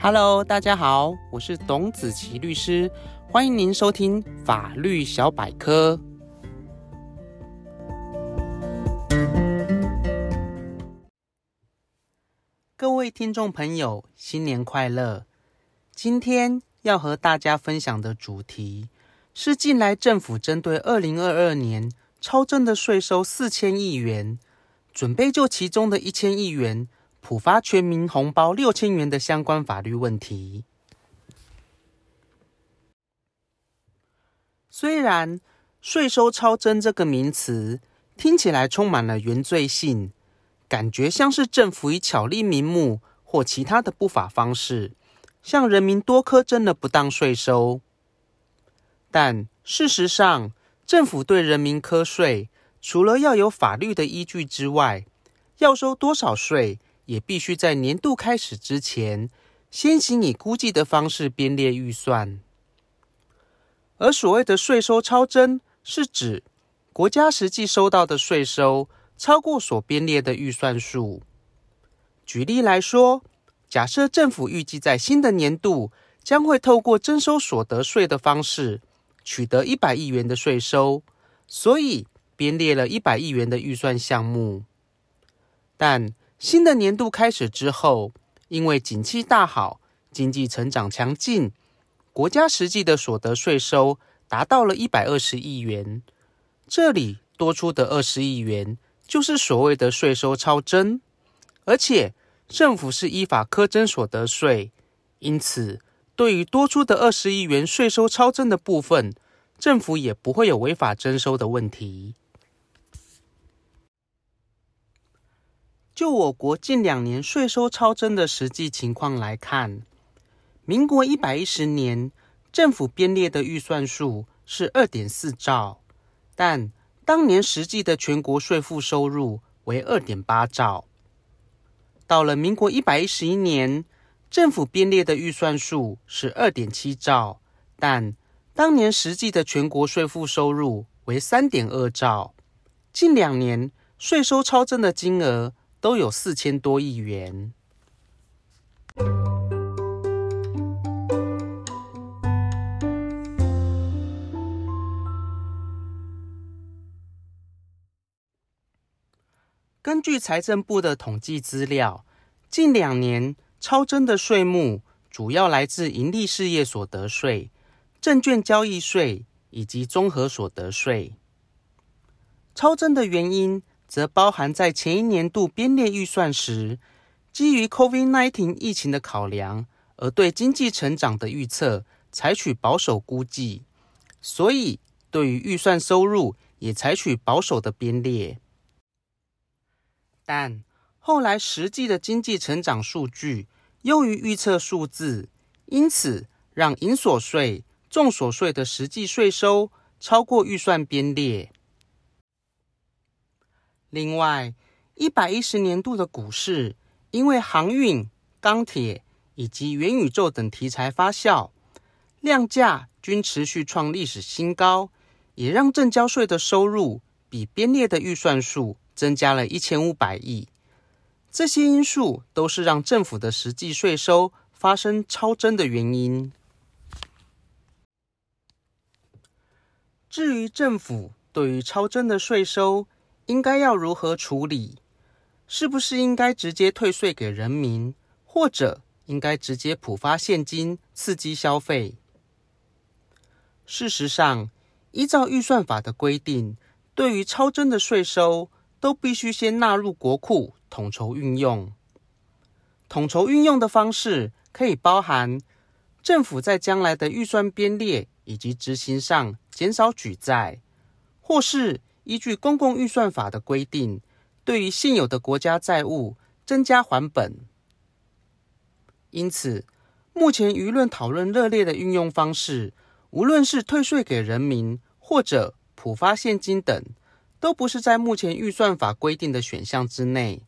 Hello，大家好，我是董子琪律师，欢迎您收听法律小百科。各位听众朋友，新年快乐！今天要和大家分享的主题是近来政府针对二零二二年超征的税收四千亿元，准备就其中的一千亿元。普发全民红包六千元的相关法律问题。虽然税收超征这个名词听起来充满了原罪性，感觉像是政府以巧立名目或其他的不法方式，向人民多课征了不当税收。但事实上，政府对人民课税，除了要有法律的依据之外，要收多少税，也必须在年度开始之前，先行以估计的方式编列预算。而所谓的税收超征，是指国家实际收到的税收超过所编列的预算数。举例来说，假设政府预计在新的年度将会透过征收所得税的方式取得一百亿元的税收，所以编列了一百亿元的预算项目，但新的年度开始之后，因为景气大好，经济成长强劲，国家实际的所得税收达到了一百二十亿元。这里多出的二十亿元，就是所谓的税收超征，而且政府是依法课征所得税，因此对于多出的二十亿元税收超征的部分，政府也不会有违法征收的问题。就我国近两年税收超征的实际情况来看，民国一百一十年政府编列的预算数是二点四兆，但当年实际的全国税负收入为二点八兆。到了民国一百一十一年，政府编列的预算数是二点七兆，但当年实际的全国税负收入为三点二兆。近两年税收超征的金额，都有四千多亿元。根据财政部的统计资料，近两年超征的税目主要来自营利事业所得税、证券交易税以及综合所得税。超征的原因，则包含在前一年度编列预算时，基于 COVID-19 疫情的考量，而对经济成长的预测采取保守估计，所以对于预算收入也采取保守的编列。但后来实际的经济成长数据优于预测数字，因此让营所税、重所税的实际税收超过预算编列。另外，一百一十年度的股市，因为航运、钢铁以及元宇宙等题材发酵，量价均持续创历史新高，也让证交税的收入比编列的预算数增加了一千五百亿。这些因素都是让政府的实际税收发生超征的原因。至于政府对于超征的税收，应该要如何处理？是不是应该直接退税给人民，或者应该直接普发现金刺激消费？事实上，依照预算法的规定，对于超征的税收，都必须先纳入国库统筹运用。统筹运用的方式可以包含政府在将来的预算编列以及执行上减少举债，或是依据公共预算法的规定，对于现有的国家债务增加还本。因此，目前舆论讨论热烈的运用方式，无论是退税给人民或者普发现金等，都不是在目前预算法规定的选项之内。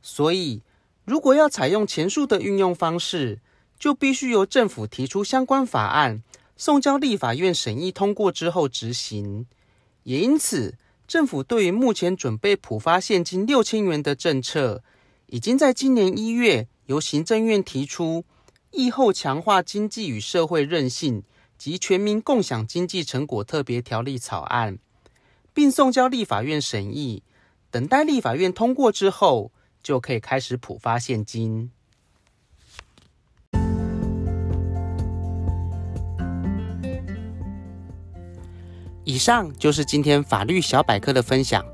所以，如果要采用前述的运用方式，就必须由政府提出相关法案，送交立法院审议通过之后执行。也因此，政府对于目前准备普发现金六千元的政策，已经在今年一月由行政院提出，疫后强化经济与社会韧性及全民共享经济成果特别条例草案，并送交立法院审议。等待立法院通过之后，就可以开始普发现金。以上就是今天法律小百科的分享。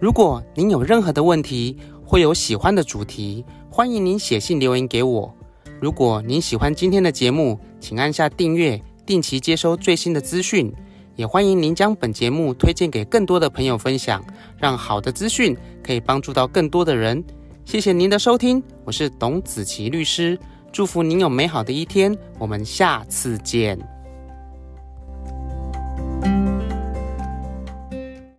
如果您有任何的问题，或有喜欢的主题，欢迎您写信留言给我。如果您喜欢今天的节目，请按下订阅，定期接收最新的资讯。也欢迎您将本节目推荐给更多的朋友分享，让好的资讯可以帮助到更多的人。谢谢您的收听，我是董子琪律师，祝福您有美好的一天，我们下次见。